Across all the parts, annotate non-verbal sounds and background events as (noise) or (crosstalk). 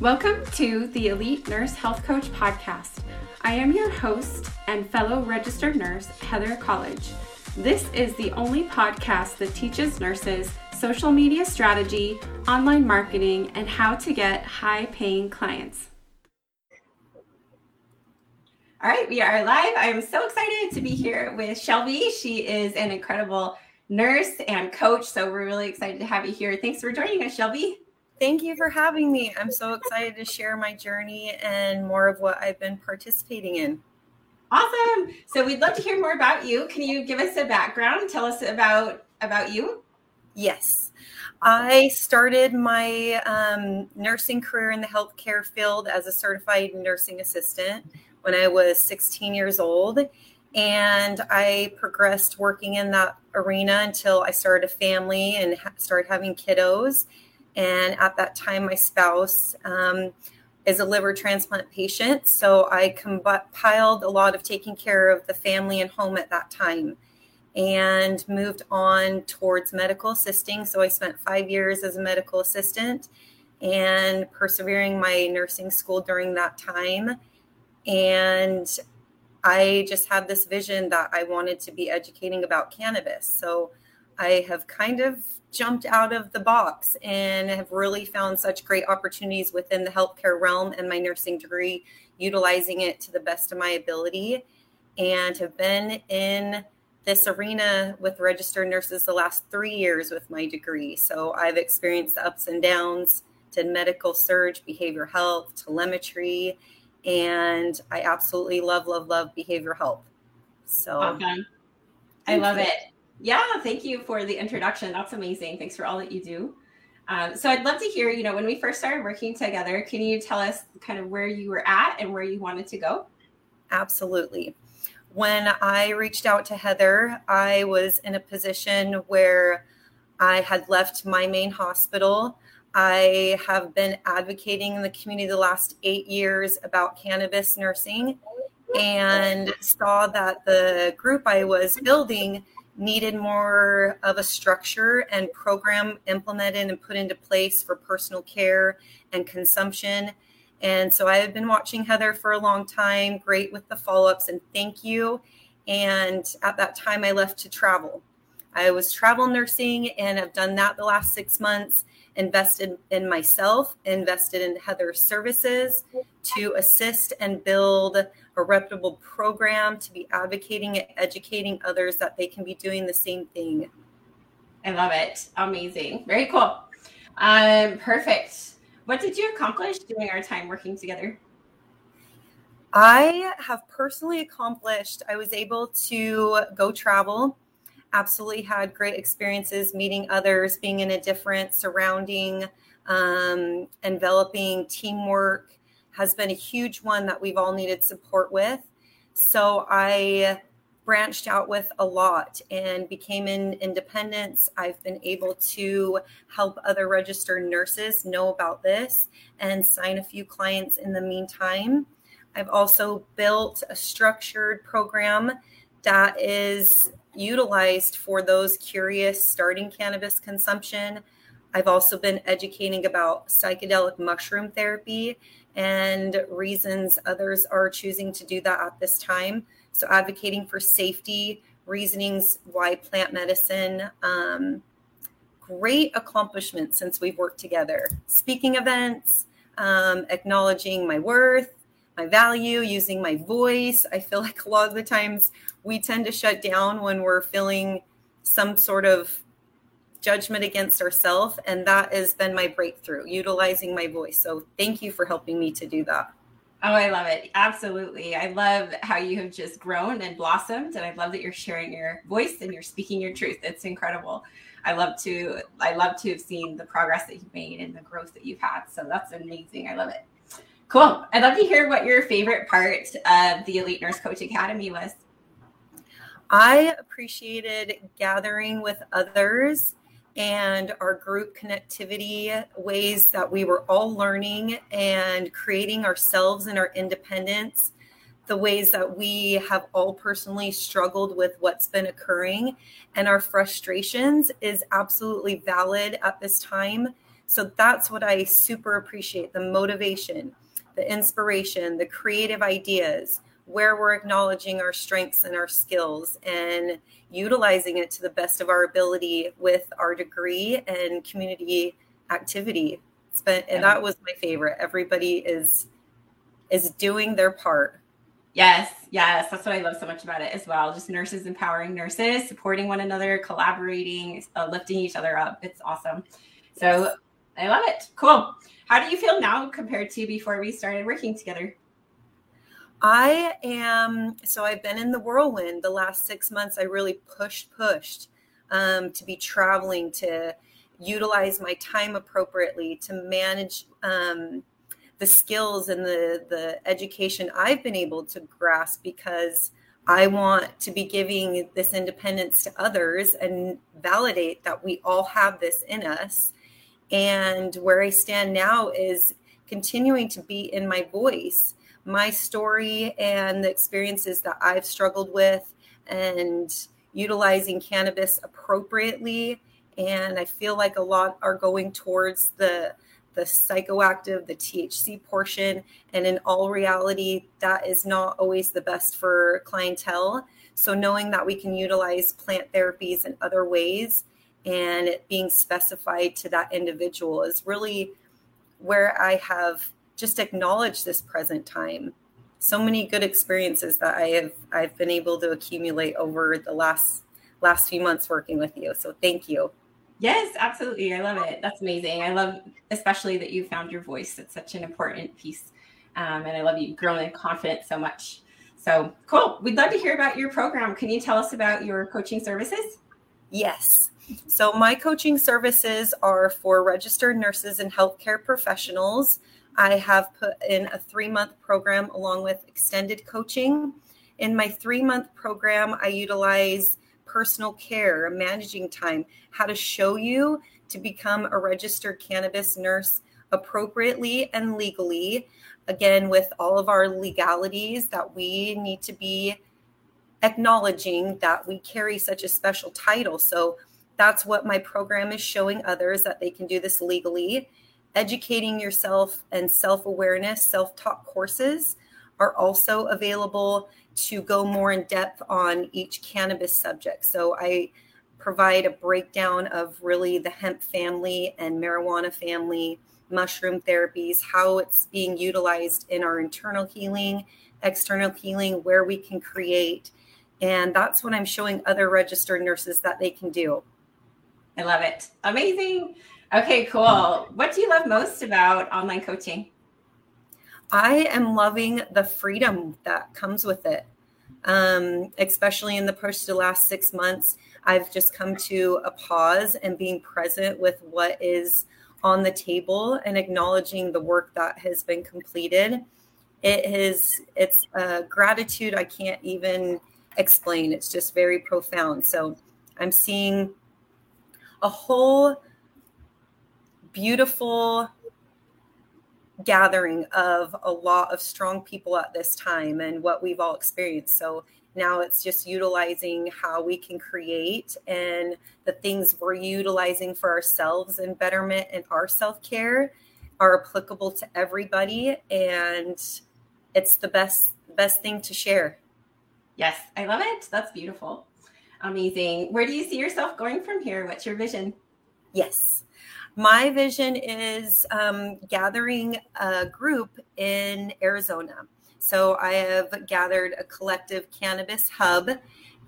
Welcome to the Elite Nurse Health Coach Podcast. I am your host and fellow registered nurse, Heather College. This is the only podcast that teaches nurses social media strategy, online marketing, and how to get high paying clients. All right, we are live. I am so excited to be here with Shelby. She is an incredible nurse and coach. So we're really excited to have you here. Thanks for joining us, Shelby. Thank you for having me. I'm so excited to share my journey and more of what I've been participating in. Awesome. So we'd love to hear more about you. Can you give us a background? Tell us about about you. Yes. I started my um, nursing career in the healthcare field as a certified nursing assistant when I was 16 years old. And I progressed working in that arena until I started a family and ha- started having kiddos. And at that time, my spouse um, is a liver transplant patient. So I compiled a lot of taking care of the family and home at that time and moved on towards medical assisting. So I spent five years as a medical assistant and persevering my nursing school during that time. And I just had this vision that I wanted to be educating about cannabis. So I have kind of jumped out of the box and have really found such great opportunities within the healthcare realm and my nursing degree, utilizing it to the best of my ability, and have been in this arena with registered nurses the last three years with my degree. So I've experienced the ups and downs, did medical surge, behavioral health, telemetry, and I absolutely love, love, love behavioral health. So awesome. I love it. Yeah, thank you for the introduction. That's amazing. Thanks for all that you do. Um, so I'd love to hear, you know, when we first started working together, can you tell us kind of where you were at and where you wanted to go? Absolutely. When I reached out to Heather, I was in a position where I had left my main hospital. I have been advocating in the community the last eight years about cannabis nursing and saw that the group I was building needed more of a structure and program implemented and put into place for personal care and consumption. And so I have been watching Heather for a long time, great with the follow ups, and thank you. And at that time, I left to travel. I was travel nursing and I've done that the last six months, invested in myself, invested in Heather's services to assist and build a reputable program to be advocating and educating others that they can be doing the same thing. I love it. Amazing. Very cool. Um, perfect. What did you accomplish during our time working together? I have personally accomplished, I was able to go travel. Absolutely had great experiences meeting others, being in a different surrounding, um, enveloping teamwork, has been a huge one that we've all needed support with. So I branched out with a lot and became an independence. I've been able to help other registered nurses know about this and sign a few clients in the meantime. I've also built a structured program that is utilized for those curious starting cannabis consumption. I've also been educating about psychedelic mushroom therapy and reasons others are choosing to do that at this time. So, advocating for safety, reasonings why plant medicine. Um, great accomplishment since we've worked together. Speaking events, um, acknowledging my worth, my value, using my voice. I feel (laughs) like a lot of the times we tend to shut down when we're feeling some sort of judgment against ourselves. And that has been my breakthrough, utilizing my voice. So thank you for helping me to do that. Oh, I love it. Absolutely. I love how you have just grown and blossomed. And I love that you're sharing your voice and you're speaking your truth. It's incredible. I love to I love to have seen the progress that you've made and the growth that you've had. So that's amazing. I love it. Cool. I'd love to hear what your favorite part of the Elite Nurse Coach Academy was. I appreciated gathering with others and our group connectivity ways that we were all learning and creating ourselves and our independence the ways that we have all personally struggled with what's been occurring and our frustrations is absolutely valid at this time So that's what I super appreciate the motivation, the inspiration, the creative ideas, where we're acknowledging our strengths and our skills and utilizing it to the best of our ability with our degree and community activity. Been, and that was my favorite. Everybody is is doing their part. Yes, yes, that's what I love so much about it as well. Just nurses empowering nurses, supporting one another, collaborating, uh, lifting each other up. It's awesome. So I love it. Cool. How do you feel now compared to before we started working together? I am so I've been in the whirlwind the last six months. I really pushed, pushed um, to be traveling, to utilize my time appropriately, to manage um, the skills and the the education I've been able to grasp because I want to be giving this independence to others and validate that we all have this in us. And where I stand now is continuing to be in my voice my story and the experiences that I've struggled with and utilizing cannabis appropriately. And I feel like a lot are going towards the the psychoactive, the THC portion. And in all reality, that is not always the best for clientele. So knowing that we can utilize plant therapies in other ways and it being specified to that individual is really where I have just acknowledged this present time. So many good experiences that i have i've been able to accumulate over the last last few months working with you. So thank you. Yes absolutely. I love it. That's amazing. I love especially that you found your voice. It's such an important piece um, and i love you growing in confidence so much. So cool. We'd love to hear about your program. Can you tell us about your coaching services? Yes so my coaching services are for registered nurses and healthcare professionals I have put in a three month program along with extended coaching. In my three month program, I utilize personal care, managing time, how to show you to become a registered cannabis nurse appropriately and legally. Again, with all of our legalities that we need to be acknowledging that we carry such a special title. So that's what my program is showing others that they can do this legally educating yourself and self awareness, self taught courses are also available to go more in depth on each cannabis subject. So I provide a breakdown of really the hemp family and marijuana family, mushroom therapies, how it's being utilized in our internal healing, external healing, where we can create. And that's what I'm showing other registered nurses that they can do. I love it. Amazing. Okay, cool. What do you love most about online coaching? I am loving the freedom that comes with it. Um, especially in the push the last six months, I've just come to a pause and being present with what is on the table and acknowledging the work that has been completed. It is it's a gratitude I can't even explain. It's just very profound. So I'm seeing a whole beautiful gathering of a lot of strong people at this time and what we've all experienced. So now it's just utilizing how we can create and the things we're utilizing for ourselves and betterment and our self care are applicable to everybody. And it's the best, best thing to share. Yes, I love it. That's beautiful. Amazing. Where do you see yourself going from here? What's your vision? Yes my vision is um, gathering a group in Arizona. So I have gathered a collective cannabis hub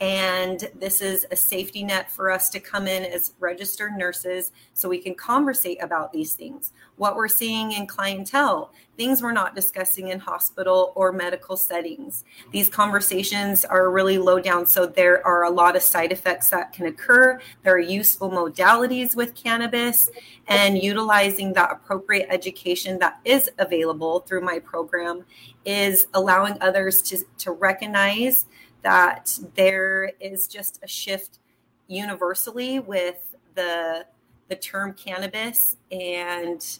and this is a safety net for us to come in as registered nurses so we can conversate about these things. What we're seeing in clientele, things we're not discussing in hospital or medical settings. These conversations are really low down. So there are a lot of side effects that can occur. There are useful modalities with cannabis and utilizing that appropriate education that is available through my program is allowing others to, to recognize that there is just a shift universally with the the term cannabis and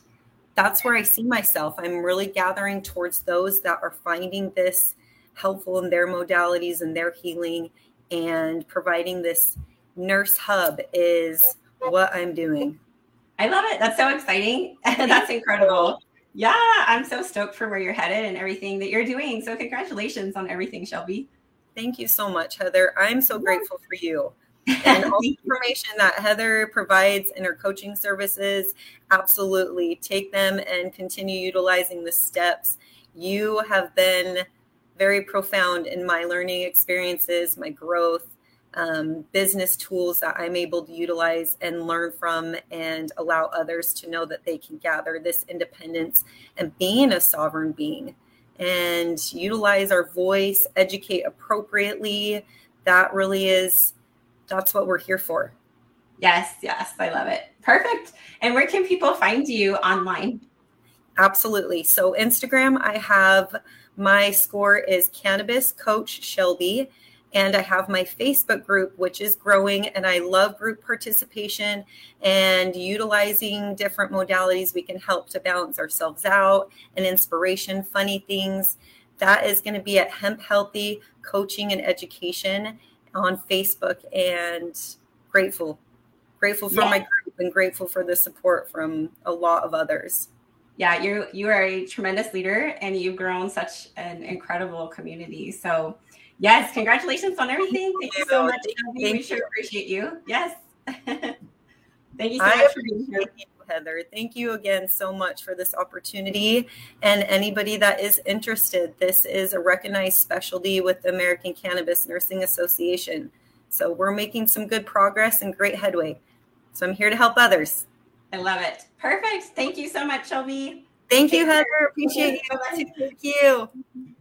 that's where I see myself. I'm really gathering towards those that are finding this helpful in their modalities and their healing and providing this nurse hub is what I'm doing. I love it. That's so exciting. And (laughs) that's incredible. Yeah, I'm so stoked for where you're headed and everything that you're doing. So congratulations on everything, Shelby. Thank you so much, Heather. I'm so grateful for you. And all (laughs) the information that Heather provides in her coaching services, absolutely take them and continue utilizing the steps. You have been very profound in my learning experiences, my growth, um, business tools that I'm able to utilize and learn from and allow others to know that they can gather this independence and being a sovereign being and utilize our voice, educate appropriately. That really is, that's what we're here for. Yes, yes, I love it. Perfect. And where can people find you online? Absolutely. So, Instagram, I have my score is Cannabis Coach Shelby. And I have my Facebook group, which is growing, and I love group participation and utilizing different modalities we can help to balance ourselves out and inspiration, funny things. That is going to be at Hemp Healthy Coaching and Education on Facebook. And grateful, grateful for yeah. my group and grateful for the support from a lot of others yeah you're you are a tremendous leader and you've grown such an incredible community so Yes, congratulations on everything. Thank, Thank you so much. Thank we sure appreciate you. Yes. (laughs) Thank you so I much for being here. You, Heather. Thank you again so much for this opportunity. And anybody that is interested, this is a recognized specialty with the American Cannabis Nursing Association. So we're making some good progress and great headway. So I'm here to help others. I love it. Perfect. Thank you so much, Shelby. Thank you, Heather. Appreciate you. Thank you.